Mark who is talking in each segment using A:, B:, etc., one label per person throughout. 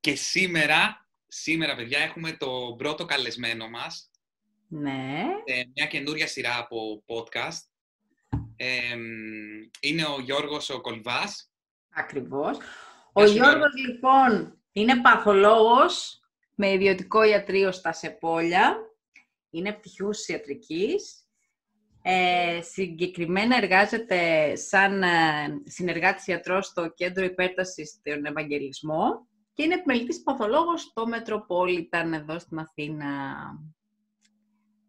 A: και σήμερα, σήμερα παιδιά, έχουμε το πρώτο καλεσμένο μας.
B: Ναι.
A: Ε, μια καινούρια σειρά από podcast. Ε, είναι ο Γιώργος ο Κολβάς.
B: Ακριβώς. Ο Γιώργος, λοιπόν, είναι παθολόγος με ιδιωτικό ιατρείο στα Σεπόλια. Είναι πτυχιούς ιατρικής ε, συγκεκριμένα εργάζεται σαν ε, συνεργάτης ιατρός στο Κέντρο Υπέρτασης στον Ευαγγελισμό και είναι επιμελητής παθολόγος στο Μετροπόλιταν εδώ στην Αθήνα.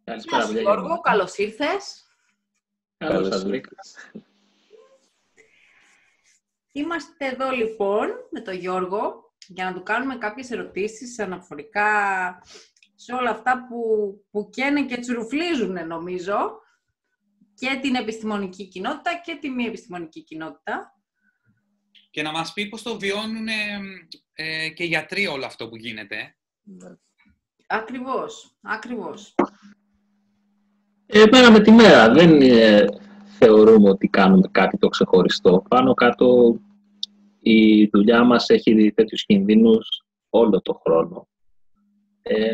C: Καλησπέρα,
B: Γεια Γιώργο. Καλώς ήρθες.
C: Καλώς σας βρήκα.
B: Είμαστε εδώ λοιπόν με τον Γιώργο για να του κάνουμε κάποιες ερωτήσεις αναφορικά σε όλα αυτά που, που καίνε και τσουρουφλίζουν νομίζω και την επιστημονική κοινότητα και τη μη επιστημονική κοινότητα.
A: Και να μας πει πώς το βιώνουν ε, και οι γιατροί όλο αυτό που γίνεται.
B: Ακριβώς, ακριβώς.
C: Ε, μέρα με τη μέρα. Δεν ε, θεωρούμε ότι κάνουμε κάτι το ξεχωριστό. Πάνω κάτω η δουλειά μας έχει τέτοιους κινδύνους όλο το χρόνο. Ε,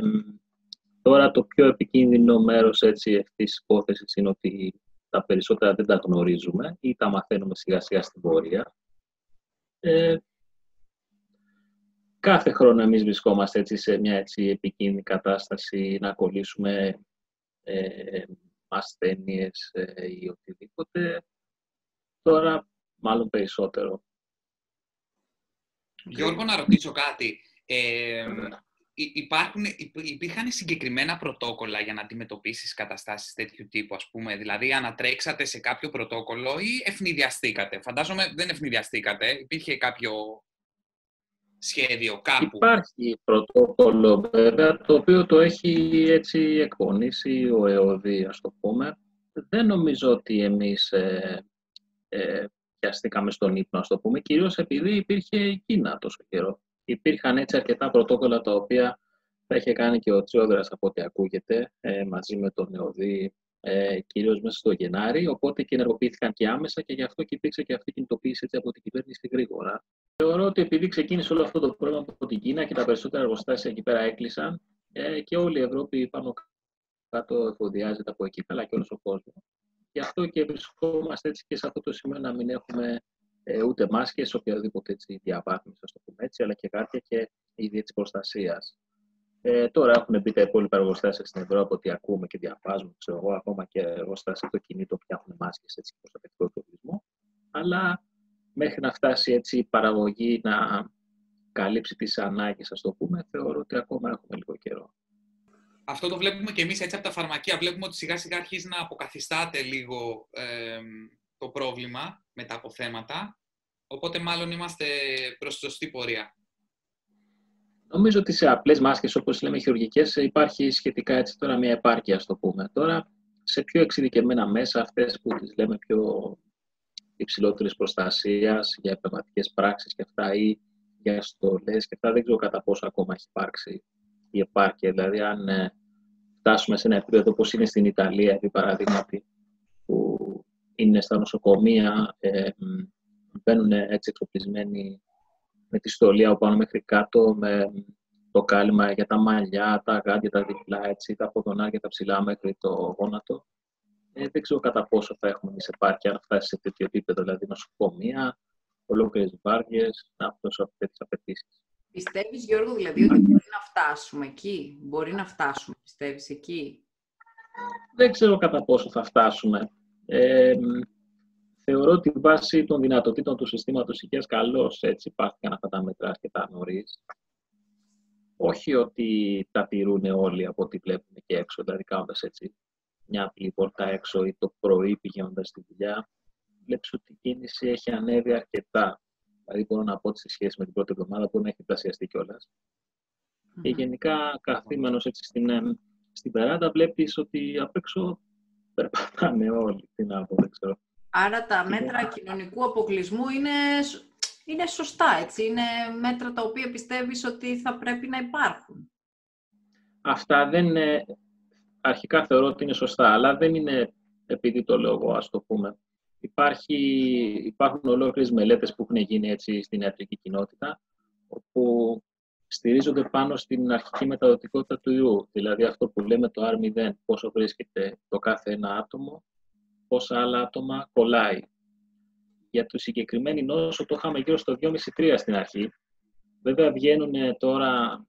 C: τώρα το πιο επικίνδυνο μέρος έτσι, αυτής της υπόθεσης είναι ότι τα περισσότερα δεν τα γνωρίζουμε ή τα μαθαίνουμε σιγά σιγά στην πορεία. Ε, κάθε χρόνο εμείς βρισκόμαστε έτσι, σε μια έτσι, επικίνδυνη κατάσταση να κολλήσουμε ε, ασθένειες ε, ή οτιδήποτε. Τώρα μάλλον περισσότερο.
A: Γιώργο, να ρωτήσω κάτι. Ε, υπάρχουν, υπήρχαν συγκεκριμένα πρωτόκολλα για να αντιμετωπίσεις καταστάσεις τέτοιου τύπου, ας πούμε; Δηλαδή, ανατρέξατε σε κάποιο πρωτόκολλο ή ευνηδιαστήκατε; Φαντάζομαι δεν ευνηδιαστήκατε. Υπήρχε κάποιο σχέδιο κάπου.
C: Υπάρχει πρωτόκολλο, βέβαια, το οποίο το έχει έτσι εκπονήσει ο ΕΟΔΗ, ας το πούμε. Δεν νομίζω ότι εμείς ε, ε, πιαστήκαμε στον ύπνο, ας το πούμε, κυρίως επειδή υπήρχε η Κίνα τόσο καιρό υπήρχαν έτσι αρκετά πρωτόκολλα τα οποία θα είχε κάνει και ο Τσιόδρας από ό,τι ακούγεται ε, μαζί με τον ΕΟΔΗ ε, κυρίως μέσα στο Γενάρη, οπότε και ενεργοποιήθηκαν και άμεσα και γι' αυτό και υπήρξε και αυτή η κινητοποίηση έτσι, από την κυβέρνηση γρήγορα. Θεωρώ ότι επειδή ξεκίνησε όλο αυτό το πρόβλημα από την Κίνα και τα περισσότερα εργοστάσια εκεί πέρα έκλεισαν ε, και όλη η Ευρώπη πάνω κάτω εφοδιάζεται από εκεί, αλλά και όλος ο κόσμος. Γι' αυτό και βρισκόμαστε έτσι και σε αυτό το σημείο να μην έχουμε ε, ούτε μάσκες, οποιαδήποτε έτσι, διαβάθμιση, το πούμε έτσι, αλλά και κάποια και είδη της προστασίας. Ε, τώρα έχουν μπει τα υπόλοιπα εργοστάσια στην Ευρώπη, ότι ακούμε και διαβάζουμε, ξέρω εγώ, ακόμα και εργοστάσια το κινήτο που έχουν μάσκες έτσι, προστατευτικό τουρισμό. Αλλά μέχρι να φτάσει έτσι, η παραγωγή να καλύψει τις ανάγκες, ας το πούμε, θεωρώ ότι ακόμα έχουμε λίγο καιρό.
A: Αυτό το βλέπουμε και εμείς έτσι από τα φαρμακεία. Βλέπουμε ότι σιγά σιγά αρχίζει να αποκαθιστάται λίγο ε, το πρόβλημα με τα αποθέματα, οπότε μάλλον είμαστε προς τη σωστή πορεία.
C: Νομίζω ότι σε απλές μάσκες, όπως λέμε χειρουργικές, υπάρχει σχετικά έτσι τώρα μια επάρκεια, το πούμε. Τώρα, σε πιο εξειδικευμένα μέσα, αυτές που τις λέμε πιο υψηλότερης προστασίας για επαγγελματικές πράξεις και αυτά ή για στολές και αυτά, δεν ξέρω κατά πόσο ακόμα έχει υπάρξει η επάρκεια. Δηλαδή, αν ε, φτάσουμε σε ένα επίπεδο όπως είναι στην Ιταλία, επί παραδείγματι, που είναι στα νοσοκομεία, ε, μπαίνουν έτσι εξοπλισμένοι με τη στολή από πάνω μέχρι κάτω, με το κάλυμα για τα μαλλιά, τα γάντια, τα διπλά, έτσι, τα ποδονάρια, τα ψηλά μέχρι το γόνατο. Ε, δεν ξέρω κατά πόσο θα έχουμε σε πάρκια, αν φτάσει σε τέτοιο επίπεδο, δηλαδή νοσοκομεία, ολόκληρες βάρδιε, να φτάσουν από τέτοιε απαιτήσεις.
B: Πιστεύεις, Γιώργο, δηλαδή ότι μπορεί να φτάσουμε εκεί, μπορεί να φτάσουμε, πιστεύεις εκεί;
C: Δεν ξέρω κατά πόσο θα φτάσουμε. Ε, θεωρώ ότι βάσει των δυνατοτήτων του συστήματος υγείας καλώς έτσι υπάρχουν αυτά τα μέτρα αρκετά νωρί. Όχι ότι τα τηρούν όλοι από ό,τι βλέπουμε και έξω, δηλαδή κάνοντας έτσι μια απλή πόρτα έξω ή το πρωί πηγαίνοντας στη δουλειά, βλέπεις ότι η κίνηση έχει ανέβει αρκετά. Δηλαδή μπορώ να πω ότι σε σχέση με την πρώτη εβδομάδα μπορεί να έχει πλασιαστεί κιόλας. Mm-hmm. Και γενικά καθήμενος έτσι στην, στην περάτα βλέπεις ότι απ' έξω περπατάνε όλοι. Τι να πω, δεν ξέρω.
B: Άρα τα μέτρα κοινωνικού αποκλεισμού είναι, είναι σωστά, έτσι. Είναι μέτρα τα οποία πιστεύεις ότι θα πρέπει να υπάρχουν.
C: Αυτά δεν είναι... Αρχικά θεωρώ ότι είναι σωστά, αλλά δεν είναι επειδή το λέω εγώ, ας το πούμε. Υπάρχει, υπάρχουν ολόκληρες μελέτες που έχουν γίνει έτσι στην ιατρική κοινότητα, όπου στηρίζονται πάνω στην αρχική μεταδοτικότητα του ιού. Δηλαδή αυτό που λέμε το R0, πόσο βρίσκεται το κάθε ένα άτομο, πόσα άλλα άτομα κολλάει. Για το συγκεκριμένη νόσο το είχαμε γύρω στο 2,5-3 στην αρχή. Βέβαια βγαίνουν τώρα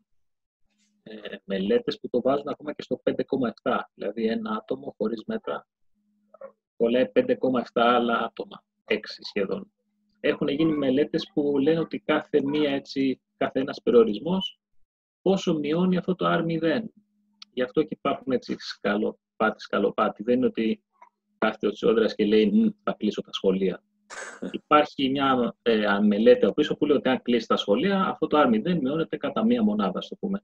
C: ε, μελέτες που το βάζουν ακόμα και στο 5,7. Δηλαδή ένα άτομο χωρίς μέτρα κολλάει 5,7 άλλα άτομα, 6 σχεδόν. Έχουν γίνει μελέτες που λένε ότι κάθε μία έτσι κάθε ένας περιορισμός, πόσο μειώνει αυτό το R0. Γι' αυτό και υπάρχουν έτσι σκαλοπάτι, σκαλοπάτι. Δεν είναι ότι κάθεται ο Τσιόδρας και λέει θα κλείσω τα σχολεία. Υπάρχει μια ε, μελέτη από πίσω που λέει ότι αν κλείσει τα σχολεία, αυτό το R0 μειώνεται κατά μία μονάδα, το πούμε.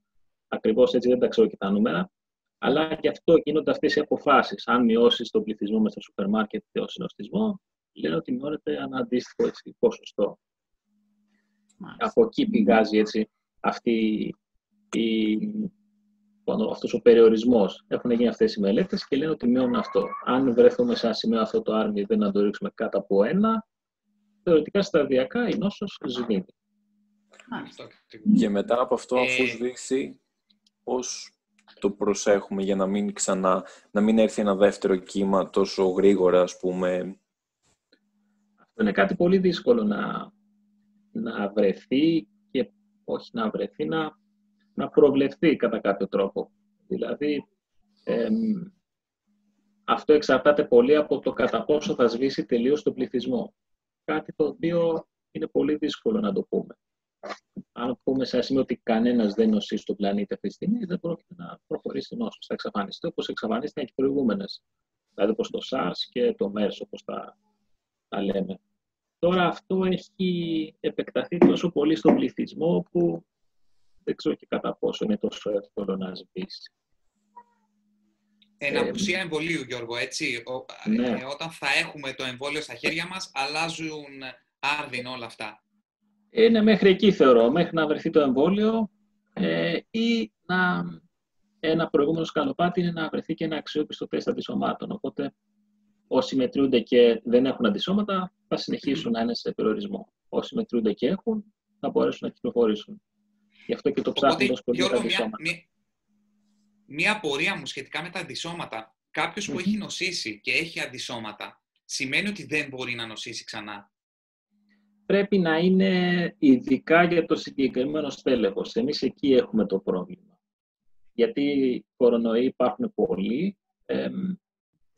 C: Ακριβώς έτσι δεν τα ξέρω και τα νούμερα. Αλλά και αυτό γίνονται αυτές οι αποφάσεις. Αν μειώσεις τον πληθυσμό μες στο σούπερ μάρκετ και ο συνοστισμό, λένε ότι μειώνεται ένα αντίστοιχο έτσι, ποσοστό. Από εκεί πηγάζει έτσι αυτή η, αυτός ο περιορισμός. Έχουν γίνει αυτές οι μελέτες και λένε ότι μειώνουν αυτό. Αν βρεθούμε σε ένα σημείο αυτό το άρμι δεν να το ρίξουμε κάτω από ένα, θεωρητικά σταδιακά η νόσος σβήνει.
D: Και μετά από αυτό, αφού ε, σβήσει, πώς το προσέχουμε για να μην ξανά, να μην έρθει ένα δεύτερο κύμα τόσο γρήγορα, ας πούμε;
C: Αυτό είναι κάτι πολύ δύσκολο να, να βρεθεί και όχι να βρεθεί, να, να προβλεφθεί κατά κάποιο τρόπο. Δηλαδή, αυτό εξαρτάται πολύ από το κατά πόσο θα σβήσει τελείως τον πληθυσμό. Κάτι το οποίο είναι πολύ δύσκολο να το πούμε. Αν πούμε σε ένα σημείο ότι κανένας δεν νοσεί στον πλανήτη αυτή τη στιγμή, δεν πρόκειται να προχωρήσει νόσο. Θα εξαφανιστεί όπως εξαφανίστηκαν και οι προηγούμενες. Δηλαδή όπως το SARS και το MERS, όπως τα, τα λέμε. Τώρα αυτό έχει επεκταθεί τόσο πολύ στον πληθυσμό που δεν ξέρω και κατά πόσο είναι τόσο εύκολο να σβήσει.
A: Εν απουσία εμβολίου, Γιώργο, έτσι. Ναι. Ε, όταν θα έχουμε το εμβόλιο στα χέρια μας, αλλάζουν άρδιν όλα αυτά.
C: Είναι μέχρι εκεί, θεωρώ. Μέχρι να βρεθεί το εμβόλιο ε, ή να, ένα προηγούμενο σκαλοπάτι είναι να βρεθεί και ένα αξιόπιστο τεστ αντισωμάτων. Οπότε όσοι μετριούνται και δεν έχουν αντισώματα θα συνεχίσουν να είναι σε περιορισμό. Όσοι μετριούνται και έχουν θα μπορέσουν να κυκλοφορήσουν. Γι' αυτό και το ψάχνουν τόσο πολύ τα αντισώματα. Μια, μια,
A: μια απορία μου σχετικά με τα αντισώματα. Κάποιος που έχει νοσήσει και έχει αντισώματα, σημαίνει ότι δεν μπορεί να νοσήσει ξανά;
C: Πρέπει να είναι ειδικά για το συγκεκριμένο στέλεχος. Εμείς εκεί έχουμε το πρόβλημα. Γιατί κορονοϊοί υπάρχουν πολλοί,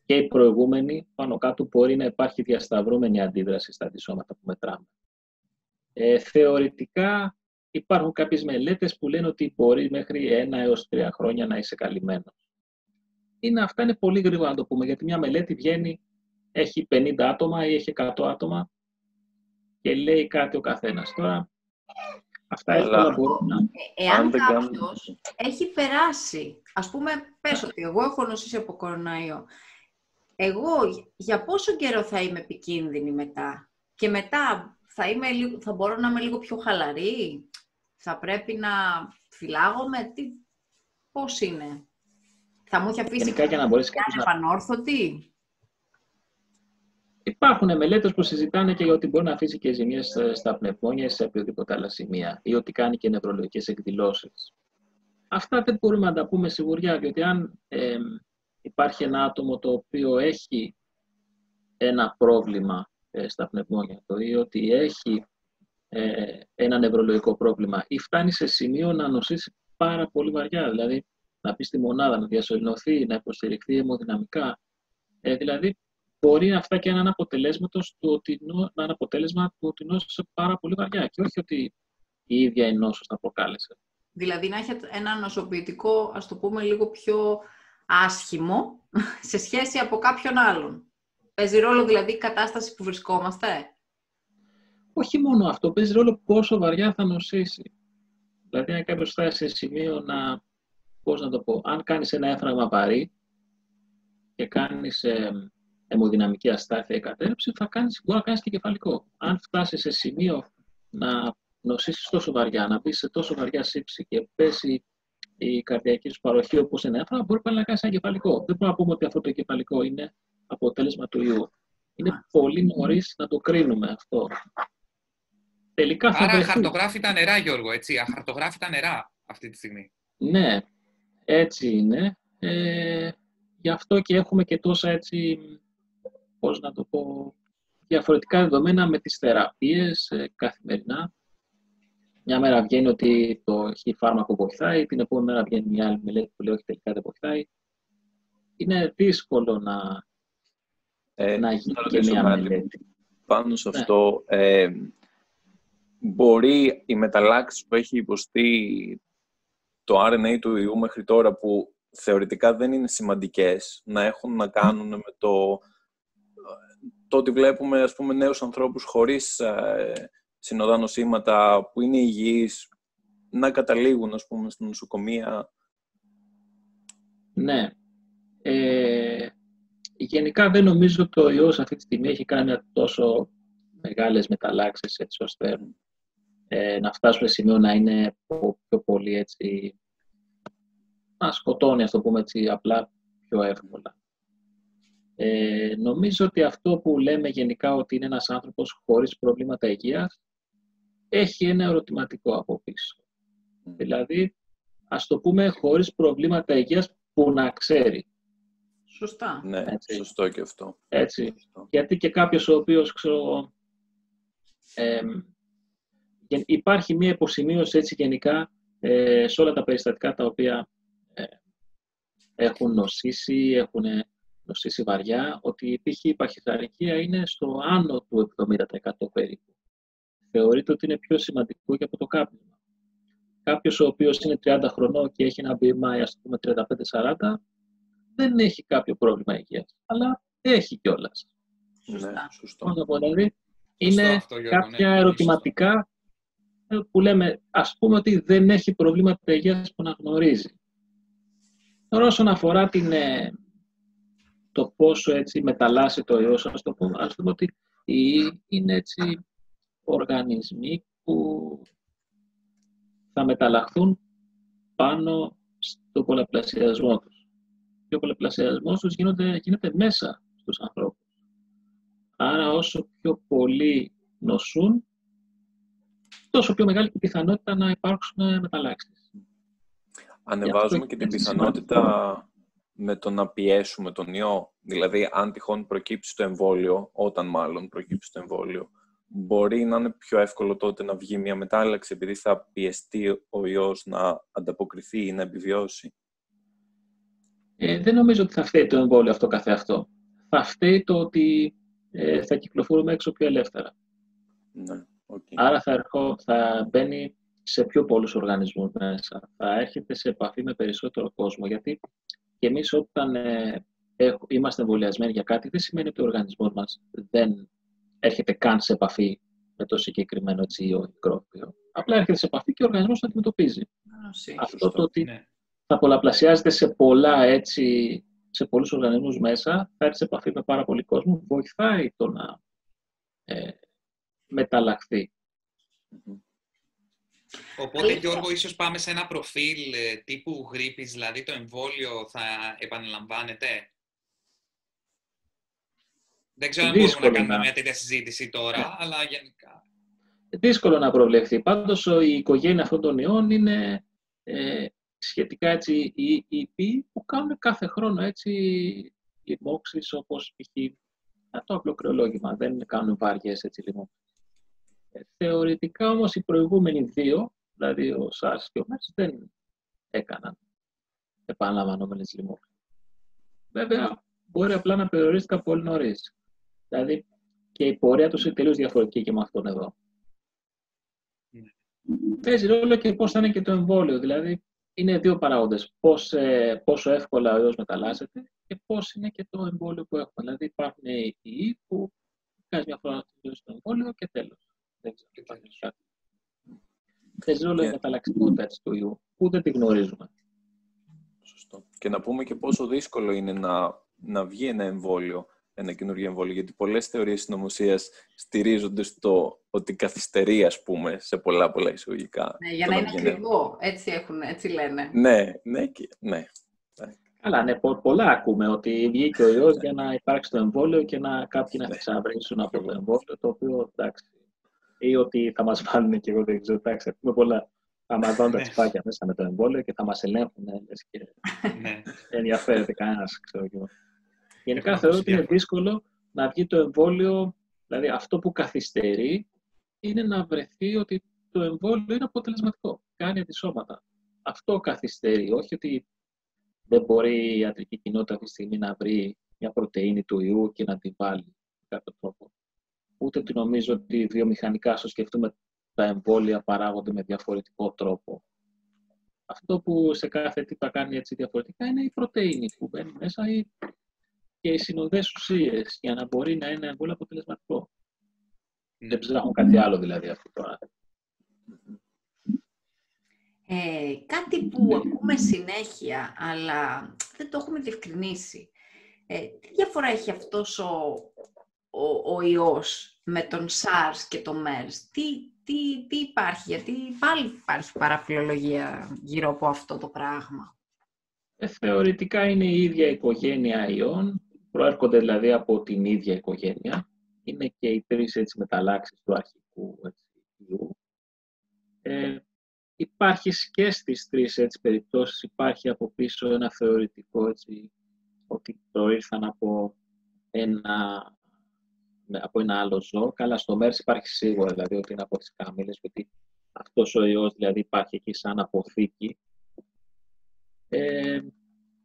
C: και οι προηγούμενοι, πάνω κάτω μπορεί να υπάρχει διασταυρούμενη αντίδραση στα αντισώματα που μετράμε. Ε, θεωρητικά υπάρχουν κάποιες μελέτες που λένε ότι μπορεί μέχρι ένα έως τρία χρόνια να είσαι καλυμμένος. Είναι, αυτά είναι πολύ γρήγορα να το πούμε, γιατί μια μελέτη βγαίνει, έχει 50 άτομα ή έχει 100 άτομα και λέει κάτι ο καθένας. Τώρα, αυτά εύκολα μπορούν να...
B: Ε, εάν κάποιος έχει περάσει, ας πούμε, πες ότι εγώ έχω νοσήσει από κοροναϊό, εγώ για πόσο καιρό θα είμαι επικίνδυνη μετά; Και μετά θα, είμαι, θα μπορώ να είμαι λίγο πιο χαλαρή, θα πρέπει να φυλάγομαι, τι, πώς είναι; Θα μου έχει αφήσει
C: και να μπορείς
B: να επανόρθωτη;
C: Υπάρχουν μελέτες που συζητάνε και για ότι μπορεί να αφήσει και ζημιές στα πνευμόνια σε οποιοδήποτε άλλα σημεία ή ότι κάνει και νευρολογικές εκδηλώσεις. Αυτά δεν μπορούμε να τα πούμε σιγουριά, διότι αν υπάρχει ένα άτομο το οποίο έχει ένα πρόβλημα ε, στα πνευμόνια του ή ότι έχει ε, ένα νευρολογικό πρόβλημα ή φτάνει σε σημείο να νοσήσει πάρα πολύ βαριά, δηλαδή να πεις στη μονάδα, να διασωληνωθεί, να υποστηριχθεί αιμοδυναμικά. Ε, δηλαδή, μπορεί αυτά και να είναι, να είναι αποτέλεσμα του ότι νόσησε πάρα πολύ βαριά και όχι ότι η ίδια η νόσος τα προκάλεσε.
B: Δηλαδή να έχει ένα νοσοποιητικό, ας το πούμε, λίγο πιο άσχημο σε σχέση από κάποιον άλλον. Παίζει ρόλο δηλαδή η κατάσταση που βρισκόμαστε;
C: Όχι μόνο αυτό, παίζει ρόλο πόσο βαριά θα νοσήσει. Δηλαδή, αν κάποιος φτάσει σε σημείο να, πώς να το πω, αν κάνεις ένα έφραγμα παρή και κάνεις ε, αιμοδυναμική αστάθεια ή κατέρευση, θα κάνεις, μπορεί να κάνεις και κεφαλικό. Αν φτάσεις σε σημείο να νοσήσεις τόσο βαριά, να μπεις σε τόσο βαριά σύψη και πέσει η καρδιακή σου παροχή όπως είναι έφρα, μπορεί πάλι να κάνεις ένα κεφαλικό. Δεν μπορούμε να πούμε ότι αυτό το κεφαλικό είναι αποτέλεσμα του ιού. είναι πολύ νωρίς να το κρίνουμε αυτό.
A: Τελικά θα Άρα αχαρτογράφητα νερά, Γιώργο, έτσι. Αχαρτογράφητα νερά αυτή τη στιγμή.
C: Ναι, έτσι είναι. Ε, γι' αυτό και έχουμε και τόσα έτσι, πώς να το πω, διαφορετικά δεδομένα με τις θεραπείες ε, καθημερινά. Μια μέρα βγαίνει ότι το χ φάρμακο βοηθάει, την επόμενη μέρα βγαίνει μια άλλη μελέτη που λέει ότι τελικά δεν βοηθάει. Είναι δύσκολο να, ε, να γίνει και μια μελέτη.
D: Πάνω σε ναι. αυτό, ε, μπορεί οι μεταλλάξεις που έχει υποστεί το RNA του ιού μέχρι τώρα που θεωρητικά δεν είναι σημαντικές να έχουν να κάνουν με το, το ότι βλέπουμε ας πούμε νέους ανθρώπους χωρίς ε, συνοδά νοσήματα που είναι υγιείς να καταλήγουν ας πούμε στην νοσοκομεία.
C: Ναι. Ε, γενικά δεν νομίζω ότι ο ιός αυτή τη στιγμή έχει κάνει τόσο μεγάλες μεταλλάξεις έτσι ώστε ε, να φτάσουμε σε σημείο να είναι πιο πολύ έτσι, να σκοτώνει, ας το πούμε έτσι, απλά πιο εύκολα. Ε, νομίζω ότι αυτό που λέμε γενικά ότι είναι ένας άνθρωπος χωρίς προβλήματα υγείας έχει ένα ερωτηματικό από πίσω. Δηλαδή, ας το πούμε χωρίς προβλήματα υγείας που να ξέρει.
B: Σωστά.
D: Ναι, έτσι. σωστό και αυτό.
C: Έτσι. Γιατί και κάποιος ο οποίος, ξέρω, ε, υπάρχει μια υποσημείωση έτσι γενικά ε, σε όλα τα περιστατικά τα οποία ε, έχουν νοσήσει, έχουν νοσήσει βαριά, ότι π.χ. η παχυθαρικία είναι στο άνω του 70% περίπου. Θεωρείται ότι είναι πιο σημαντικό και από το κάπνισμα. Κάποιος ο οποίος είναι 30 χρονών και έχει ένα BMI, ας πούμε 35-40, δεν έχει κάποιο πρόβλημα υγείας. Αλλά έχει κιόλας.
D: Ναι, σωστό.
C: Δηλαδή, είναι κάποια ναι, ερωτηματικά που λέμε, ας πούμε ότι δεν έχει προβλήματα υγείας που να γνωρίζει. Τώρα όσον αφορά την, ε, το πόσο έτσι μεταλλάσσει το ιός, ας, το πούμε, ας πούμε ότι είναι έτσι οργανισμοί που θα μεταλλαχθούν πάνω στο πολλαπλασιασμό τους. Και ο πολλαπλασιασμός τους γίνεται, γίνεται μέσα στους ανθρώπους. Άρα όσο πιο πολύ νοσούν, τόσο πιο μεγάλη η πιθανότητα να υπάρξουν μεταλλάξεις.
D: Ανεβάζουμε και την πιθανότητα με το να πιέσουμε τον ιό. Δηλαδή, αν τυχόν προκύψει το εμβόλιο, όταν μάλλον προκύψει το εμβόλιο, μπορεί να είναι πιο εύκολο τότε να βγει μια μετάλλαξη επειδή θα πιεστεί ο ιός να ανταποκριθεί ή να επιβιώσει.
C: Ε, δεν νομίζω ότι θα φταίει το εμβόλιο αυτό καθεαυτό. Θα φταίει το ότι ε, θα κυκλοφορούμε έξω πιο ελεύθερα.
D: Ναι. Okay.
C: Άρα θα, ερχό, θα μπαίνει σε πιο πολλούς οργανισμούς μέσα. Θα έρχεται σε επαφή με περισσότερο κόσμο. Γιατί και εμείς όταν ε, είμαστε εμβολιασμένοι για κάτι, δεν σημαίνει ότι ο οργανισμός μας δεν έρχεται καν σε επαφή με το συγκεκριμένο ή μικρόβιο. Απλά έρχεται σε επαφή και ο οργανισμός το αντιμετωπίζει. Αυτό το ότι ναι. θα πολλαπλασιάζεται σε πολλά έτσι, σε πολλούς οργανισμούς μέσα, θα έρθει σε επαφή με πάρα πολύ κόσμο, βοηθάει το να ε, μεταλλαχθεί.
A: Οπότε, Γιώργο, ίσως πάμε σε ένα προφίλ ε, τύπου γρήπης, δηλαδή το εμβόλιο θα επαναλαμβάνεται; Δεν ξέρω αν μπορούμε να κάνουμε μια τέτοια συζήτηση τώρα, ναι. αλλά γενικά.
C: Δύσκολο να προβλεφθεί. Πάντως, η οικογένεια αυτών των ιών είναι ε, σχετικά έτσι οι ιπποί που κάνουν κάθε χρόνο έτσι λοιμώξεις όπως π.χ. το απλό κρεολόγημα. Δεν κάνουν βάριες έτσι λοιμώξεις. Θεωρητικά όμως οι προηγούμενοι δύο, δηλαδή ο ΣΑΡΣ και ο ΜΕΡΣ, δεν έκαναν επαναλαμβανόμενες λοιμώξεις. Βέβαια, μπορεί απλά να περιορίστηκαν πολύ νωρίς. Δηλαδή, και η πορεία τους είναι τελείως διαφορετική και με αυτόν εδώ. Mm. Παίζει ρόλο και πώς θα είναι και το εμβόλιο. Δηλαδή, είναι δύο παράγοντες. Πώς, ε, πόσο εύκολα ο ιός μεταλλάσσεται και πώς είναι και το εμβόλιο που έχουμε. Δηλαδή, υπάρχουν οι ιοί που κάνεις μια φορά το εμβόλιο και τέλος. Δεν ξέρω κάτι. Παίζει ρόλο η μεταλλαξιμότητα του ιού, που δεν τη γνωρίζουμε.
D: Σωστό. Και να πούμε και πόσο δύσκολο είναι να, να βγει ένα εμβόλιο, ένα καινούργιο εμβόλιο, γιατί πολλές θεωρίες συνωμοσίας στηρίζονται στο ότι καθυστερεί, ας πούμε, σε πολλά πολλά εισαγωγικά.
B: Ναι, για να είναι ακριβό. Έτσι, έχουν, έτσι λένε.
D: Ναι, ναι, και, ναι.
C: Καλά, ναι, πολλά ακούμε ότι βγήκε ο ιός για να υπάρξει το εμβόλιο και να κάποιοι να εξαβρίσουν από το εμβόλιο, το οποίο εντάξει. Ή ότι θα μας βάλουν και εγώ δεν ξέρω, εντάξει, ακούμε πολλά. Θα μας βάλουν τα ναι. τσιπάκια μέσα με το εμβόλιο και θα μας ελέγχουν, λες, και ναι. δεν ενδιαφέρεται κανένας, ξέρω εγώ. Γενικά θεωρώ ότι είναι δύσκολο να βγει το εμβόλιο, δηλαδή αυτό που καθυστερεί είναι να βρεθεί ότι το εμβόλιο είναι αποτελεσματικό, κάνει αντισώματα. Αυτό καθυστερεί, όχι ότι δεν μπορεί η ιατρική κοινότητα αυτή τη στιγμή να βρει μια πρωτεΐνη του ιού και να τη βάλει με κάποιο τρόπο. Ούτε ότι νομίζω ότι βιομηχανικά, στο σκεφτούμε, τα εμβόλια παράγονται με διαφορετικό τρόπο. Αυτό που σε κάθε τι θα κάνει έτσι διαφορετικά είναι η πρωτεΐνη που μπαίνει μέσα ή και οι συνοδές ουσίες για να μπορεί να είναι εμβόλιο αποτελεσματικό. Δεν ψάχνω κάτι άλλο δηλαδή αυτό τώρα.
B: Ε, κάτι που ακούμε συνέχεια, αλλά δεν το έχουμε διευκρινίσει. Ε, τι διαφορά έχει αυτός ο, ο, ο ιός με τον SARS και το MERS. Τι, τι, τι υπάρχει, γιατί πάλι υπάρχει παραφιλολογία γύρω από αυτό το πράγμα.
C: Ε, θεωρητικά είναι η ίδια οικογένεια ιών, προέρχονται δηλαδή από την ίδια οικογένεια. Είναι και οι τρεις έτσι, μεταλλάξεις του αρχικού έτσι, ιού. Ε, υπάρχει και στις τρεις έτσι, περιπτώσεις, υπάρχει από πίσω ένα θεωρητικό έτσι, ότι προήρθαν από ένα, από ένα άλλο ζώο. Καλά, στο μέρος υπάρχει σίγουρα δηλαδή ότι είναι από τις καμήλες, ότι αυτός ο ιός δηλαδή υπάρχει εκεί σαν αποθήκη. Ε,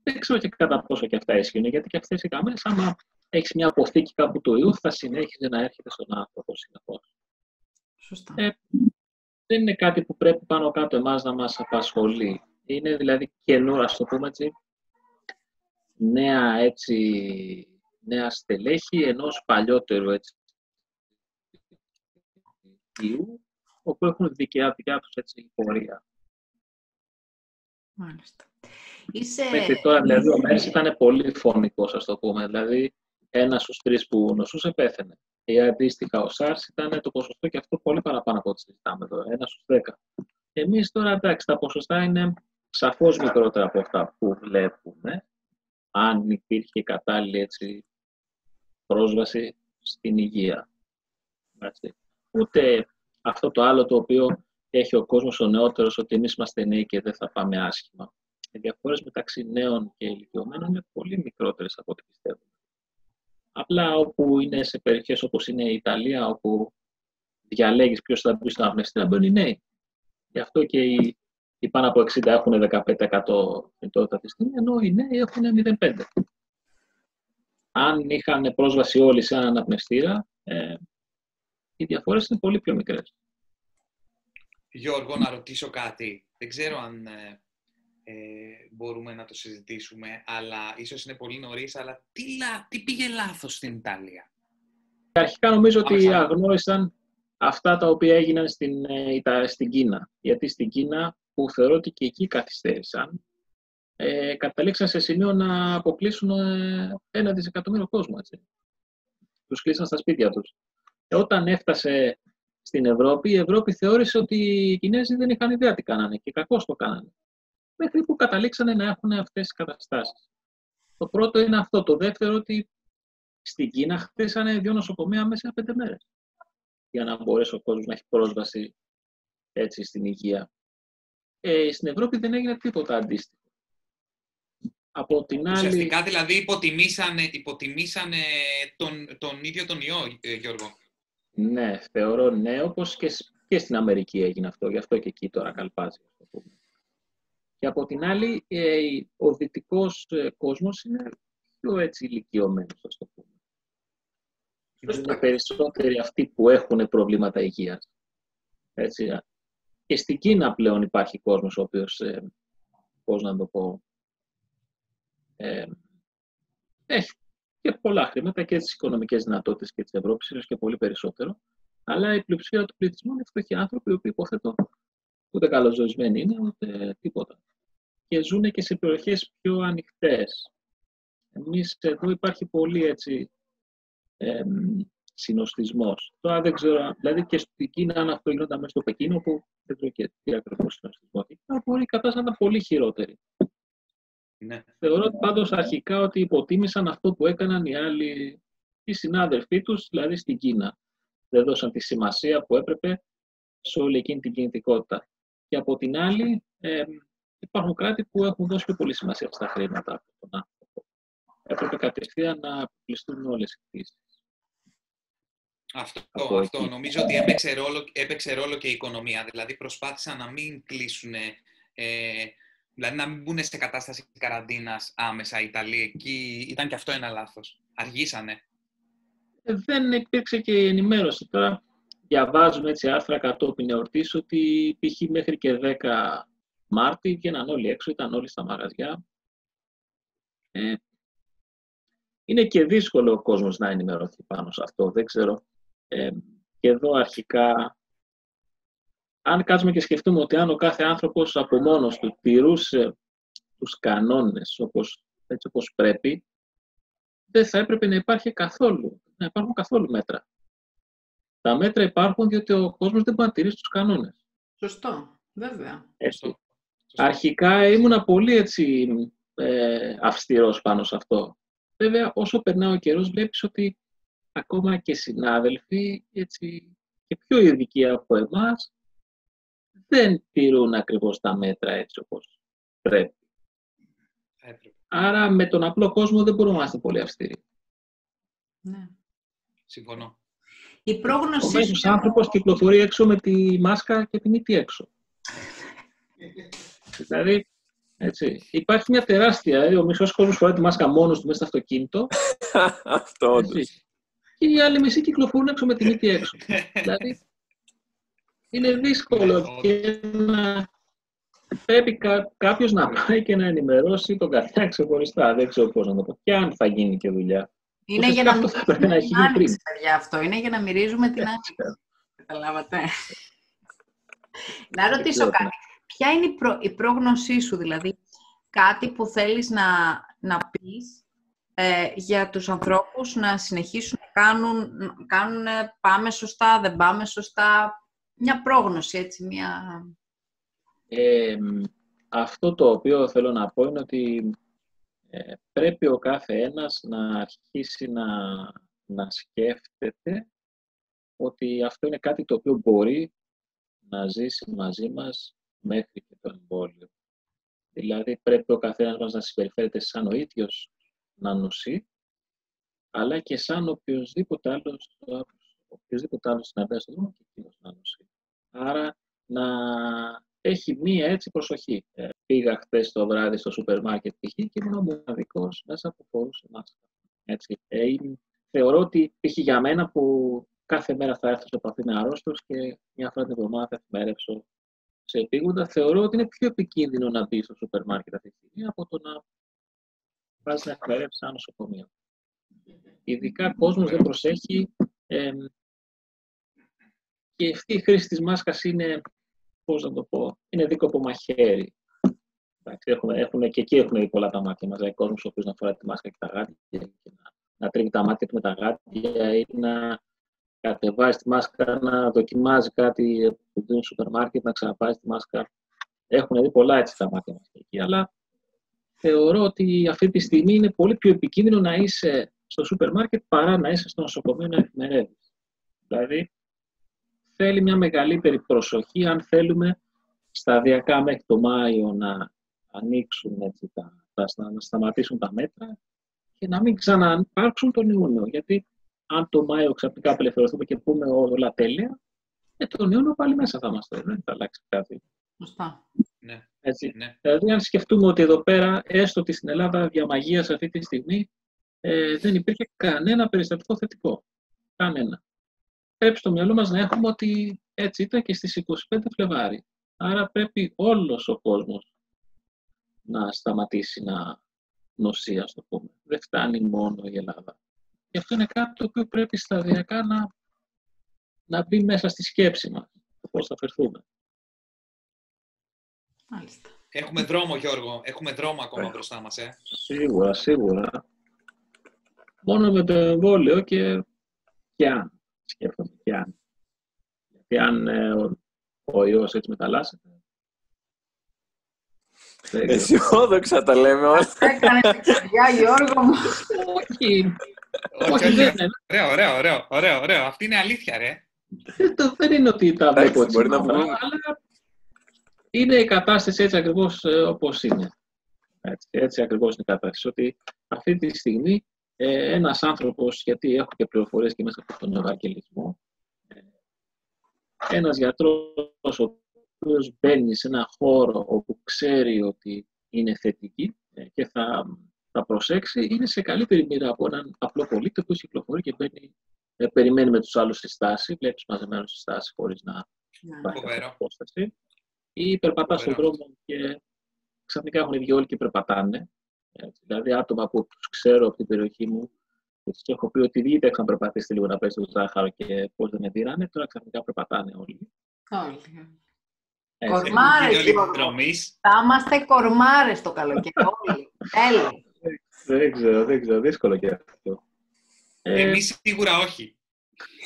C: δεν ξέρω και κατά πόσο και αυτά ισχύουν, γιατί και αυτές οι καμήλες, άμα έχεις μια αποθήκη κάπου του ιού, θα συνέχιζε να έρχεται στον άνθρωπο συνεχώς.
B: Σωστά.
C: Ε, δεν είναι κάτι που πρέπει πάνω κάτω εμάς να μας απασχολεί. Είναι δηλαδή καινούρας, ας το πούμε έτσι, νέα, έτσι, νέα στελέχη ενός παλιότερου έτσι, όπου έχουν δικιά, δικιά τους έτσι, πορεία.
B: Μάλιστα. Είσαι...
C: Μέχρι τώρα, δηλαδή, ο Μέρς ήταν πολύ φωνικός, ας το πούμε. Δηλαδή, ένας στους τρεις που νοσούσε πέθαινε. Ή αντίστοιχα ο SARS ήταν το ποσοστό και αυτό πολύ παραπάνω από ό,τι συζητάμε εδώ, ένας στους δέκα. Εμείς τώρα, εντάξει, τα ποσοστά είναι σαφώς μικρότερα από αυτά που βλέπουμε, αν υπήρχε κατάλληλη έτσι, πρόσβαση στην υγεία. Έτσι. Ούτε αυτό το άλλο το οποίο έχει ο κόσμος ο νεότερος, ότι εμείς είμαστε νέοι και δεν θα πάμε άσχημα. Οι διαφορές μεταξύ νέων και ηλικιωμένων είναι πολύ μικρότερες από ό,τι πιστεύουμε. Απλά όπου είναι σε περιοχές όπως είναι η Ιταλία, όπου διαλέγεις ποιος θα μπει στον αυνεστήρα, μπαίνουν οι νέοι. Γι' αυτό και οι, οι πάνω από 60 έχουν 15% μητότητα αυτή τη στιγμή, ενώ οι νέοι έχουν 0,5%. Αν είχαν πρόσβαση όλοι σε έναν αναπνευστήρα, ε, οι διαφορές είναι πολύ πιο μικρές.
A: Γιώργο, να ρωτήσω κάτι. Δεν ξέρω αν ε, ε, μπορούμε να το συζητήσουμε, αλλά ίσως είναι πολύ νωρίς, αλλά τι, τι πήγε λάθος στην Ιταλία;
C: Αρχικά νομίζω ότι αγνώρισαν αυτά τα οποία έγιναν στην, ε, στην Κίνα. Γιατί στην Κίνα, που θεωρώ ότι και εκεί καθυστέρησαν, ε, καταλήξαν σε σημείο να αποκλείσουν ε, ένα δισεκατομμύριο κόσμο. Έτσι. Τους κλείσαν στα σπίτια τους. Ε, όταν έφτασε στην Ευρώπη, η Ευρώπη θεώρησε ότι οι Κινέζοι δεν είχαν ιδέα τι κάνανε και κακώς το κάνανε μέχρι που καταλήξανε να έχουν αυτές τις καταστάσεις. Το πρώτο είναι αυτό. Το δεύτερο ότι στην Κίνα χτίσανε δύο νοσοκομεία μέσα σε πέντε μέρες για να μπορέσει ο κόσμος να έχει πρόσβαση έτσι στην υγεία. Ε, στην Ευρώπη δεν έγινε τίποτα αντίστοιχο.
A: Από την άλλη... Ουσιαστικά δηλαδή υποτιμήσανε, υποτιμήσανε τον, τον ίδιο τον ιό, ε, Γιώργο.
C: Ναι, θεωρώ ναι, όπως και, και στην Αμερική έγινε αυτό. Γι' αυτό και εκεί τώρα καλπάζει. Και από την άλλη, ε, ο δυτικός ε, κόσμος είναι πιο έτσι ηλικιωμένος, ας το πούμε. Είναι περισσότεροι αυτοί που έχουν προβλήματα υγείας. Έτσι. Και στην Κίνα πλέον υπάρχει κόσμος ο οποίος, ε, πώς να το πω, ε, έχει και πολλά χρήματα και τις οικονομικές δυνατότητες και της Ευρώπης, ίσως και πολύ περισσότερο. Αλλά η πλειοψηφία του πληθυσμού είναι φτωχοί άνθρωποι, οι οποίοι υποθέτω ούτε καλοζωισμένοι είναι, ούτε τίποτα. Και ζουν και σε περιοχές πιο ανοιχτές. Εμείς εδώ υπάρχει πολύ έτσι ε, συνοστισμός. Τώρα δεν ξέρω, δηλαδή και στην Κίνα, αν αυτό γινόταν μέσα στο Πεκίνο, που δεν ξέρω και τι ακριβώς συνοστισμός έχει, μπορεί η κατάσταση να ήταν πολύ χειρότερη.
A: Ναι.
C: Θεωρώ ότι πάντως αρχικά ότι υποτίμησαν αυτό που έκαναν οι άλλοι, οι συνάδελφοί τους, δηλαδή στην Κίνα. Δεν δώσαν τη σημασία που έπρεπε σε όλη εκείνη την κινητικότητα. Και από την άλλη, ε, υπάρχουν κράτη που έχουν δώσει πιο πολύ σημασία στα χρήματα από τον άνθρωπο. Έπρεπε κατευθείαν να αποκλειστούν όλες οι κτήσεις.
A: Αυτό,
C: Από
A: αυτό.
C: εκεί.
A: Νομίζω ότι έπαιξε ρόλο, έπαιξε ρόλο και η οικονομία. Δηλαδή προσπάθησαν να μην κλείσουν, ε, δηλαδή να μην μπουν σε κατάσταση καραντίνας άμεσα οι Ιταλοί. Εκεί ήταν και αυτό ένα λάθος. Αργήσανε.
C: Ε, δεν υπήρξε και η ενημέρωση. Τώρα διαβάζουμε έτσι άρθρα κατόπιν εορτής ότι π.χ. μέχρι και 10 Μάρτη βγαίναν όλοι έξω, ήταν όλοι στα μαγαζιά. Ε, είναι και δύσκολο ο κόσμος να ενημερωθεί πάνω σε αυτό, δεν ξέρω. Ε, και εδώ αρχικά, αν κάτσουμε και σκεφτούμε ότι αν ο κάθε άνθρωπος από μόνος του τηρούσε τους κανόνες όπως, έτσι όπως πρέπει, δεν θα έπρεπε να υπάρχει καθόλου, να υπάρχουν καθόλου μέτρα. Τα μέτρα υπάρχουν διότι ο κόσμος δεν μπορεί να τηρήσει τους κανόνες.
B: Σωστό, βέβαια.
C: Έτσι.
A: Σωστό. Σωστό.
C: Αρχικά ήμουνα πολύ έτσι ε, αυστηρός πάνω σε αυτό. Βέβαια, όσο περνάει ο καιρός, βλέπεις ότι ακόμα και συνάδελφοι έτσι, και πιο ειδικοί από εμάς δεν τηρούν ακριβώς τα μέτρα έτσι όπως πρέπει.
A: Θα έπρεπε.
C: Άρα με τον απλό κόσμο δεν μπορούμε να είμαστε πολύ αυστηροί.
B: Ναι.
A: Συμφωνώ.
B: Η
C: Ο
B: πρόγνωσή
C: μέσος
B: σου...
C: άνθρωπος κυκλοφορεί έξω με τη μάσκα και τη μύτη έξω. δηλαδή, έτσι, υπάρχει μια τεράστια, δηλαδή, ο μισός κόσμος φοράει τη μάσκα μόνος του μέσα στο αυτοκίνητο
D: Αυτό όντως.
C: έτσι, και οι άλλοι μισοί κυκλοφορούν έξω με τη μύτη έξω. δηλαδή, είναι δύσκολο και να πρέπει κά, κάποιος να πάει και να ενημερώσει τον καθένα ξεχωριστά. Δεν ξέρω πώς να το πω. Και αν θα γίνει και δουλειά.
B: Είναι
C: Ουσιαστικά
B: για να
C: αυτό θα πρέπει να έχει
B: την
C: γίνει πριν.
B: άνοιξη, παιδιά, αυτό. Είναι για να μυρίζουμε την άνοιξη. Καταλάβατε. να ρωτήσω
C: ξέρω.
B: κάτι. Ποια είναι η, προ- η πρόγνωσή σου, δηλαδή, κάτι που θέλεις να, να πεις ε, για τους ανθρώπους να συνεχίσουν να κάνουν, να κάνουν ε, πάμε σωστά, δεν πάμε σωστά. Μια πρόγνωση, έτσι, μια...
C: Ε, αυτό το οποίο θέλω να πω είναι ότι ε, πρέπει ο κάθε ένας να αρχίσει να, να σκέφτεται ότι αυτό είναι κάτι το οποίο μπορεί να ζήσει μαζί μας μέχρι και το εμβόλιο. Δηλαδή πρέπει ο καθένας μας να συμπεριφέρεται σαν ο ίδιος να νοσεί, αλλά και σαν οποιοδήποτε άλλος, οποιοδήποτε άλλος συναντάει στον δρόμο και εκείνος να νοσεί. Άρα να έχει μία έτσι προσοχή. Ε, πήγα χθες το βράδυ στο σούπερ μάρκετ π.χ. και ήμουν ο μοναδικός μέσα που φορούσε μάσκα. Έτσι. Ε, είναι- θεωρώ ότι π.χ. για μένα που κάθε μέρα θα έρθω σε επαφή με αρρώστους και μια φορά την εβδομάδα θα εφημερεύσω σε επίγοντα, θεωρώ ότι είναι πιο επικίνδυνο να μπει στο σούπερ μάρκετ αυτή τη στιγμή από το να πας να εφημερεύσει ένα νοσοκομείο. Ειδικά κόσμος δεν προσέχει ε, και αυτή η χρήση της μάσκας είναι, πώς να το πω, είναι δίκοπο μαχαίρι. Εντάξει, έχουμε, έχουμε, και εκεί έχουμε πολλά τα μάτια μας. Δηλαδή, κόσμος ο οποίος να φοράει τη μάσκα και τα γάτια και να, να τρίβει τα μάτια του με τα γάτια ή να κατεβάζει τη μάσκα, να δοκιμάζει κάτι που δίνει στο σούπερ μάρκετ, να ξαναπάει τη μάσκα. Έχουν δει πολλά έτσι τα μάτια μας εκεί. Αλλά θεωρώ ότι αυτή τη στιγμή είναι πολύ πιο επικίνδυνο να είσαι στο σούπερ μάρκετ παρά να είσαι στο νοσοκομείο να εφημερεύεις. Δηλαδή, θέλει μια μεγαλύτερη προσοχή αν θέλουμε σταδιακά μέχρι το Μάιο να ανοίξουν έτσι, τα, τα, να σταματήσουν τα μέτρα και να μην ξαναυπάρξουν τον Ιούνιο. Γιατί αν το Μάιο ξαφνικά απελευθερωθούμε και πούμε όλα τέλεια, ε, τον Ιούνιο πάλι μέσα θα είμαστε. Δεν θα αλλάξει κάτι.
B: Σωστά.
A: Ναι,
C: Έτσι.
A: ναι.
C: Δηλαδή, αν σκεφτούμε ότι εδώ πέρα, έστω ότι στην Ελλάδα διαμαγείας αυτή τη στιγμή, ε, δεν υπήρχε κανένα περιστατικό θετικό. Κανένα. Πρέπει στο μυαλό μας να έχουμε ότι έτσι ήταν και στις 25 Φλεβάρι. Άρα πρέπει όλος ο κόσμος να σταματήσει να νοσεί, ας το πούμε. Δεν φτάνει μόνο η Ελλάδα. Και αυτό είναι κάτι το οποίο πρέπει σταδιακά να, να μπει μέσα στη σκέψη μας. Το πώς θα φερθούμε.
B: Μάλιστα.
A: Έχουμε δρόμο, Γιώργο. Έχουμε δρόμο ακόμα
D: Ε.
A: μπροστά μας, ε.
C: Σίγουρα, σίγουρα. Μόνο με το εμβόλιο και, και αν. Σκέφτομαι και αν. Γιατί αν ε, ο, ο ιός έτσι μεταλλάσσεται,
D: Αισιόδοξα τα λέμε όλα.
B: Έκανες καρδιά, Γιώργο μου.
C: Όχι.
A: Όχι,
C: δεν
A: όχι.
C: είναι.
A: Ωραίο, ωραίο, ωραίο, ωραίο, ωραίο. Αυτή είναι αλήθεια, ρε.
C: Δεν, το- δεν είναι ότι τα
D: Εντάξει,
C: βλέπω έτσι
D: μπορεί να
C: μαύρα,
D: βγουν.
C: αλλά είναι η κατάσταση έτσι ακριβώς ε, όπως είναι. Έτσι, έτσι ακριβώς είναι η κατάσταση. Ότι αυτή τη στιγμή ε, ένας άνθρωπος, γιατί έχω και πληροφορίες και μέσα από τον Ευαγγελισμό, ε, ένας γιατρός ο οποίος μπαίνει σε ένα χώρο όπου ξέρει ότι είναι θετική ε, και θα, θα προσέξει, είναι σε καλύτερη μοίρα από έναν απλό πολίτη που κυκλοφορεί και μπαίνει, ε, περιμένει με τους άλλους στη στάση, βλέπεις μαζεμένο στη στάση χωρίς να υπάρχει
A: Φοβερό.
C: κάποια απόσταση. Ή περπατά στον
A: Φοβερό.
C: δρόμο και ξαφνικά έχουν βγει όλοι και περπατάνε. Έτσι. Δηλαδή, άτομα που τους ξέρω από την περιοχή μου, που τους έχω πει ότι δεν να περπατήσετε λίγο να πέσετε το ζάχαρο και πώς δεν με δίνανε, τώρα ξαφνικά περπατάνε όλοι.
B: Όλοι.
C: Έτσι.
B: Κορμάρες,
A: Είναι όλοι
B: Γιώργο.
A: δρομής.
B: Θα είμαστε κορμάρες το καλοκαίρι όλοι. Τέλει.
C: Δεν ξέρω, δεν ξέρω, δύσκολο και αυτό. Ε,
A: Εμείς σίγουρα όχι.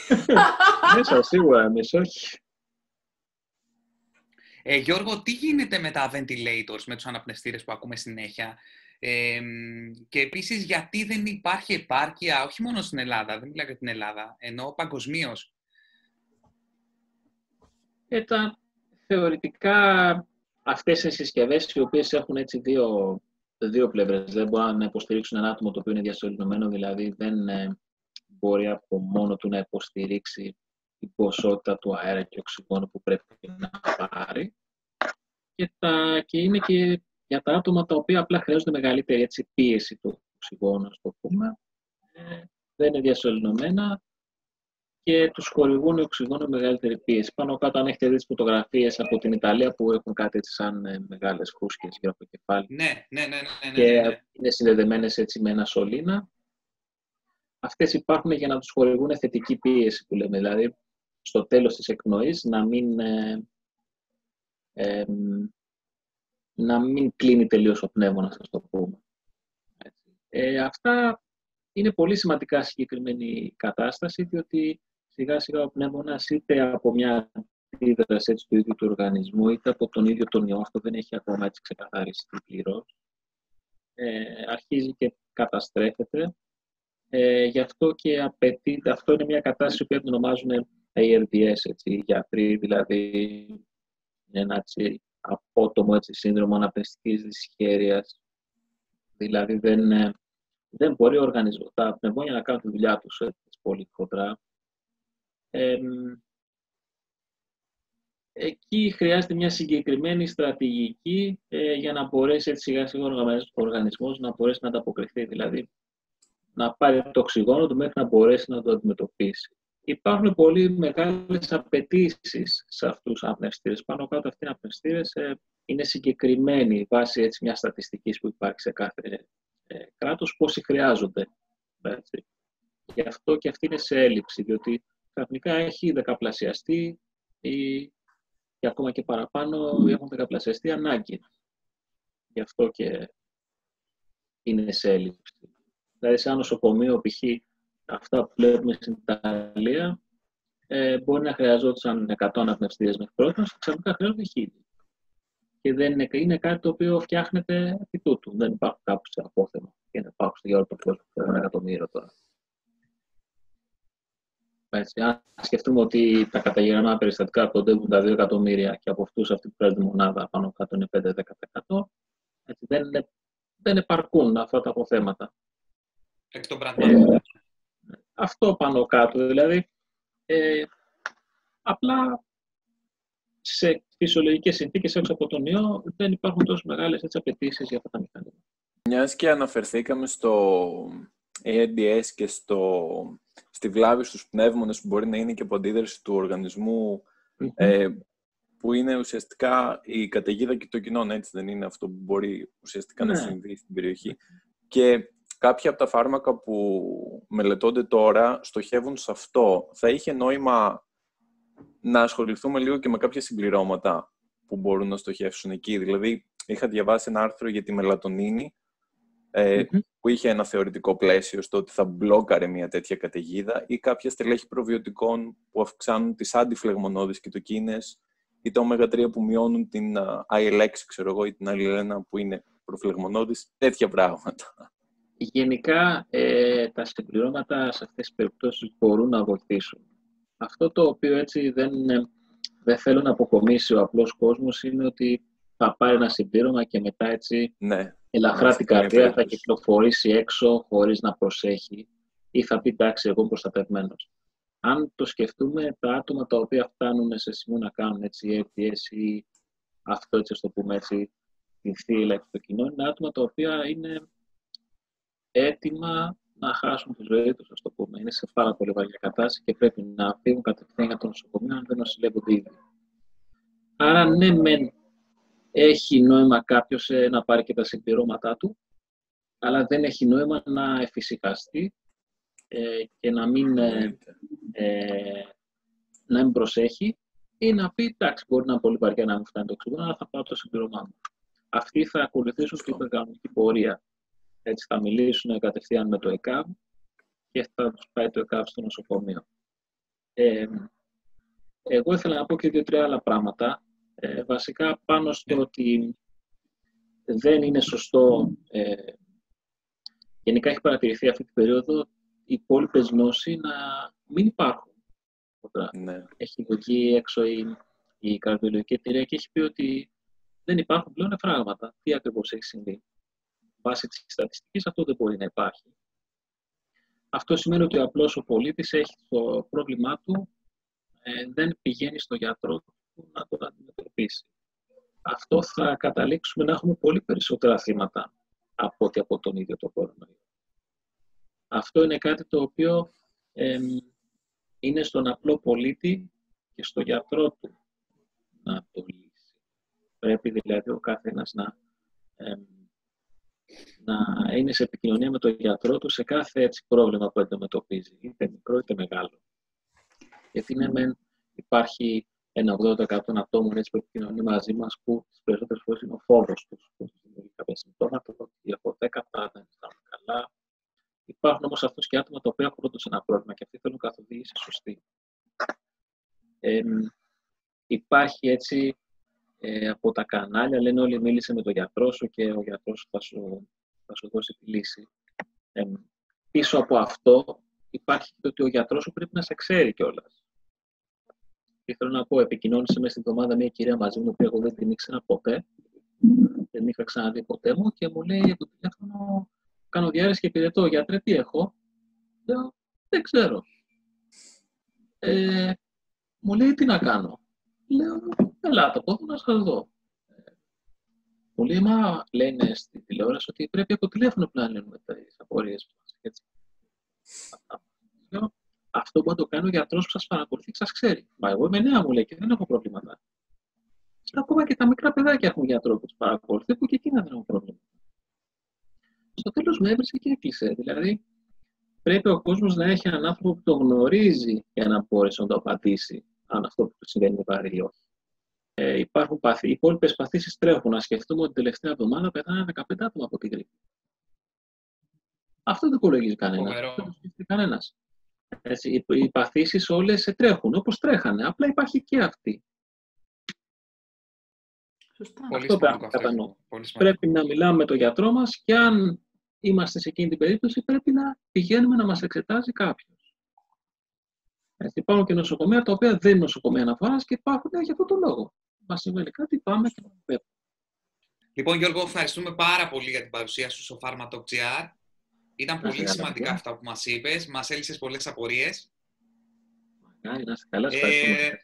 C: μέσα σίγουρα, εμείς όχι.
A: Ε, Γιώργο, τι γίνεται με τα ventilators, με τους αναπνευστήρες που ακούμε συνέχεια; Ε, και επίσης γιατί δεν υπάρχει επάρκεια, όχι μόνο στην Ελλάδα, δεν μιλάω για την Ελλάδα, ενώ παγκοσμίως.
C: Ε, τα θεωρητικά αυτές οι συσκευές οι οποίες έχουν έτσι δύο, δύο πλευρές δεν μπορούν να υποστηρίξουν ένα άτομο το οποίο είναι διασωληνωμένο, δηλαδή δεν ε, μπορεί από μόνο του να υποστηρίξει την ποσότητα του αέρα και οξυγόνου που πρέπει να πάρει και, τα, και είναι και για τα άτομα τα οποία απλά χρειάζονται μεγαλύτερη έτσι, πίεση του οξυγόνου, ας το πούμε. Ε, δεν είναι διασωληνωμένα και τους χορηγούν οξυγόνο με μεγαλύτερη πίεση. Πάνω κάτω, αν έχετε δει τις φωτογραφίες από την Ιταλία που έχουν κάτι έτσι σαν ε, μεγάλες χούσκες γύρω από το κεφάλι
A: Ναι, ναι, ναι, ναι, ναι, ναι,
C: και
A: ναι.
C: είναι συνδεδεμένες έτσι με ένα σωλήνα. Αυτές υπάρχουν για να τους χορηγούν θετική πίεση που λέμε, δηλαδή στο τέλος της εκπνοής να μην, ε, ε, να μην κλείνει τελείως ο πνεύμονας, ας το πούμε. Έτσι. Ε, αυτά είναι πολύ σημαντικά στη συγκεκριμένη κατάσταση, διότι σιγά σιγά ο πνεύμονας είτε από μια αντίδραση έτσι, του ίδιου του οργανισμού, είτε από τον ίδιο τον ιό, αυτό δεν έχει ακόμα έτσι ξεκαθαριστεί πλήρως, ε, αρχίζει και καταστρέφεται. Ε, γι' αυτό και απαιτείται, αυτό είναι μια κατάσταση που την ονομάζουν ARDS, έτσι, οι γιατροί, δηλαδή είναι ένα έτσι, απότομο έτσι, σύνδρομο αναπνευστικής δυσχέρειας. Δηλαδή δεν, ε, δεν μπορεί ο οργανισμός, τα πνευμόνια να κάνουν τη δουλειά τους έτσι, πολύ χοντρά. Ε, εκεί χρειάζεται μια συγκεκριμένη στρατηγική ε, για να μπορέσει έτσι, σιγά σιγά ο οργανισμός- ο οργανισμός να μπορέσει να ανταποκριθεί. Δηλαδή να πάρει το οξυγόνο του μέχρι να μπορέσει να το αντιμετωπίσει. Υπάρχουν πολύ μεγάλες απαιτήσεις σε αυτούς τους αναπνευστήρες. Πάνω κάτω αυτοί οι αναπνευστήρες ε, είναι συγκεκριμένοι βάσει έτσι, μιας στατιστικής που υπάρχει σε κάθε ε, κράτος πόσοι χρειάζονται. Έτσι. Γι' αυτό και αυτή είναι σε έλλειψη, διότι ξαφνικά έχει δεκαπλασιαστεί ή και ακόμα και παραπάνω έχουν δεκαπλασιαστεί ανάγκη. Γι' αυτό και είναι σε έλλειψη. Δηλαδή, σε ένα νοσοκομείο, π.χ. αυτά που βλέπουμε στην Ιταλία, ε, μπορεί να χρειαζόταν 100 αναπνευστήρες μέχρι πρώτα, ξαφνικά χρειάζονται 1000. Και δεν είναι, είναι κάτι το οποίο φτιάχνεται επί τούτου. Δεν υπάρχουν κάπου σε απόθεμα και να υπάρχουν για όλο τον κόσμο. Ένα εκατομμύριο τώρα. Έτσι, αν σκεφτούμε ότι τα καταγεγραμμένα περιστατικά κοντεύουν τα 2 εκατομμύρια και από αυτούς αυτή που παίρνει μονάδα πάνω κάτω είναι 5-10%, έτσι, δεν, είναι, δεν επαρκούν αυτά τα αποθέματα.
A: Εκ των πραγμάτων.
C: Ε, αυτό πάνω κάτω, δηλαδή, ε, απλά σε φυσιολογικές συνθήκες έξω από τον ιό δεν υπάρχουν τόσο μεγάλες έτσι, απαιτήσεις για αυτά τα μηχανήματα.
D: Μιας και αναφερθήκαμε στο ARDS και στο, στη βλάβη στους πνεύμονες που μπορεί να είναι και από αντίδραση του οργανισμού ε, που είναι ουσιαστικά η καταιγίδα και το κοινό, έτσι δεν είναι αυτό που μπορεί ουσιαστικά να
C: Ναι.
D: συμβεί στην περιοχή. Και κάποια από τα φάρμακα που μελετώνται τώρα στοχεύουν σε αυτό. Θα είχε νόημα να ασχοληθούμε λίγο και με κάποια συμπληρώματα που μπορούν να στοχεύσουν εκεί. Δηλαδή, είχα διαβάσει ένα άρθρο για τη μελατονίνη, ε,
C: Μμμ.
D: που είχε ένα θεωρητικό πλαίσιο στο ότι θα μπλόκαρε μια τέτοια καταιγίδα ή κάποια στελέχη προβιωτικών που αυξάνουν τις αντιφλεγμονώδεις κοιτοκίνες ή τα ω3 που μειώνουν την IL6, ξέρω εγώ, ή την IL1 που είναι προφυλεγμονώδης, τέτοια πράγματα.
C: Γενικά, ε, τα συμπληρώματα σε αυτές τις περιπτώσεις μπορούν να βοηθήσουν. Αυτό το οποίο έτσι δεν, δεν θέλω να αποκομίσει ο απλός κόσμος είναι ότι θα πάρει ένα συμπλήρωμα και μετά έτσι
D: ναι.
C: ελαφρά την καρδία θα κυκλοφορήσει έξω χωρίς να προσέχει ή θα πει εντάξει εγώ είμαι προστατευμένος. Αν το σκεφτούμε, τα άτομα τα οποία φτάνουν σε σημείο να κάνουν έτσι FTS ή αυτό έτσι, το πούμε έτσι, την θύλα στο κοινό, είναι άτομα τα οποία είναι έτοιμα να χάσουν τη ζωή τους, ας το πούμε. Είναι σε πάρα πολύ βαριά κατάσταση και πρέπει να φύγουν κατευθείαν για το νοσοκομείο αν δεν νοσηλεύονται ήδη. Άρα, ναι, μεν έχει νόημα κάποιος ε, να πάρει και τα συμπληρώματά του, αλλά δεν έχει νόημα να εφησυχαστεί ε, και να μην, ε, ε, να μην προσέχει ή να πει εντάξει, μπορεί να είναι πολύ βαριά να μην φτάνει το οξυγόνο, αλλά θα πάω το συμπληρώμά μου. Αυτοί θα ακολουθήσουν την κανονική πορεία. Έτσι θα μιλήσουν κατευθείαν με το ΕΚΑΒ και θα τους πάει το ΕΚΑΒ στο νοσοκομείο. Ε, εγώ ήθελα να πω και δύο-τρία άλλα πράγματα. Ε, βασικά πάνω στο ότι δεν είναι σωστό, ε, γενικά έχει παρατηρηθεί αυτή την περίοδο, οι υπόλοιπες γνώσεις να μην υπάρχουν. Ναι. Έχει βγει έξω η, η καρδιολογική εταιρεία και έχει πει ότι δεν υπάρχουν πλέον εφράγματα. Τι ακριβώς έχει συμβεί βάσει της στατιστικής αυτό δεν μπορεί να υπάρχει. Αυτό σημαίνει ότι απλώς ο πολίτης έχει το πρόβλημά του, ε, δεν πηγαίνει στο γιατρό του να το αντιμετωπίσει. Αυτό θα καταλήξουμε να έχουμε πολύ περισσότερα θύματα από ότι από τον ίδιο το κορονοϊό. Αυτό είναι κάτι το οποίο είναι στον απλό πολίτη και στο γιατρό του να το λύσει. Πρέπει δηλαδή ο καθένας να να είναι σε επικοινωνία με τον γιατρό του σε κάθε έτσι, πρόβλημα που αντιμετωπίζει, είτε μικρό είτε μεγάλο. Γιατί ναι, μεν υπάρχει ένα 80% των ατόμων έτσι, που επικοινωνεί μαζί μας που τις περισσότερες φορές είναι ο φόβος τους, που δημιουργεί κάποια συμπτώματα, ότι από 10 πάντα δεν αισθάνονται καλά. Υπάρχουν όμως αυτούς και άτομα τα οποία έχουν όντως ένα πρόβλημα και αυτοί θέλουν καθοδήγηση σωστή. Ε, υπάρχει έτσι ε, από τα κανάλια, λένε όλοι μίλησε με τον γιατρό σου και ο γιατρός θα σου, θα σου δώσει τη λύση. Ε, πίσω από αυτό υπάρχει και ότι ο γιατρός σου πρέπει να σε ξέρει κιόλας. Και θέλω να πω, επικοινώνησε μέσα στην εβδομάδα μια κυρία μαζί μου, που εγώ δεν την ήξερα ποτέ. Δεν την είχα ξαναδεί ποτέ μου και μου λέει από το τηλέφωνο, κάνω διάρρηση και πυρετό. Γιατρέ, τι έχω; Λέω, δεν ξέρω. Ε, μου λέει, τι να κάνω; Λέω, ελάτε από εδώ να σας δω. Μου λέει, μα λένε στη τηλεόραση ότι πρέπει από τηλέφωνο να λύνουμε τις απορίες μας. αυτό που το κάνει ο γιατρός που σας παρακολουθεί σας ξέρει. Μα εγώ είμαι νέα, μου λέει και δεν έχω προβλήματα. Ακόμα και τα μικρά παιδάκια έχουν γιατρό που τους παρακολουθεί, που και εκείνα δεν έχουν πρόβλημα. Στο τέλος με έβρισε και έκλεισε. Δηλαδή, πρέπει ο κόσμος να έχει έναν άνθρωπο που το γνωρίζει για να μπορέσει να το απαντήσει αν αυτό που του συμβαίνει είναι βαρύ ή όχι. Ε, υπάρχουν παθή. Οι υπόλοιπες παθήσεις τρέχουν. Να σκεφτούμε ότι την τελευταία εβδομάδα πεθάνανε 15 άτομα από την γρήπη. Αυτό δεν υπολογίζει κανένας. Δεν το σκέφτεται κανένας. Οι, οι παθήσεις όλες τρέχουν όπως τρέχανε. Απλά υπάρχει και αυτή.
A: Σωστά. Αυτό πρέπει να
C: Πρέπει να μιλάμε με τον γιατρό μας και αν είμαστε σε εκείνη την περίπτωση, πρέπει να πηγαίνουμε να μας εξετάζει κάποιος. Έτσι, υπάρχουν και νοσοκομεία τα οποία δεν είναι νοσοκομεία αναφοράς και υπάρχουν για αυτό το λόγο. Μας συμβαίνει κάτι, πάμε και πάμε.
A: Λοιπόν, Γιώργο, ευχαριστούμε πάρα πολύ για την παρουσία σου στο Pharma.gr. Ήταν πολύ σημαντικά αυτά που μας είπες. Μας έλυσες πολλές απορίες.
C: Μακάρι, να είσαι καλά. Ε,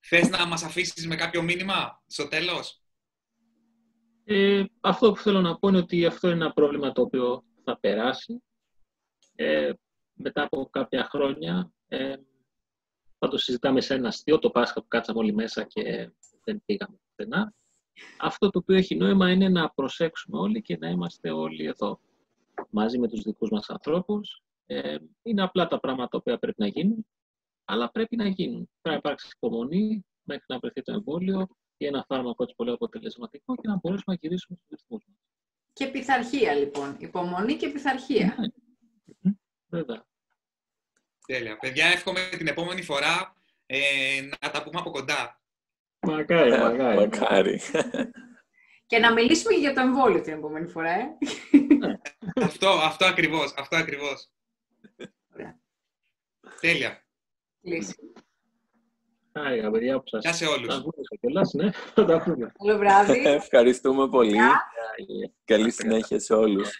A: θες να μας αφήσεις με κάποιο μήνυμα στο τέλος;
C: Ε, αυτό που θέλω να πω είναι ότι αυτό είναι ένα πρόβλημα το οποίο θα περάσει. Ε, μετά από κάποια χρόνια ε, θα το συζητάμε σε ένα αστείο, το Πάσχα που κάτσαμε όλοι μέσα και δεν πήγαμε πουθενά. Αυτό το οποίο έχει νόημα είναι να προσέξουμε όλοι και να είμαστε όλοι εδώ μαζί με τους δικούς μας ανθρώπους. Ε, είναι απλά τα πράγματα τα οποία πρέπει να γίνουν, αλλά πρέπει να γίνουν. Πρέπει να υπάρξει υπομονή μέχρι να βρεθεί το εμβόλιο ή ένα φάρμακο έτσι πολύ αποτελεσματικό και να μπορέσουμε να γυρίσουμε στους ρυθμούς μας.
B: Και πειθαρχία λοιπόν. Υπομονή και πειθαρχία.
C: Βέβαια.
A: Τέλεια. Παιδιά, εύχομαι την επόμενη φορά Ε, να τα πούμε από κοντά.
C: Μακάρι, μακάρι.
D: Μακάρι.
B: Και να μιλήσουμε για το εμβόλιο την επόμενη φορά, ε.
A: αυτό, αυτό ακριβώς, αυτό ακριβώς.
B: Ωραία.
A: Τέλεια.
B: Λύση.
C: Χάρηκα, παιδιά, που σας
A: Γεια σε όλους.
C: σας βούλησα κιόλας, ναι. Θα τα πούμε.
B: Καλό βράδυ.
D: Ευχαριστούμε πολύ.
B: Γεια.
D: Καλή συνέχεια σε όλους.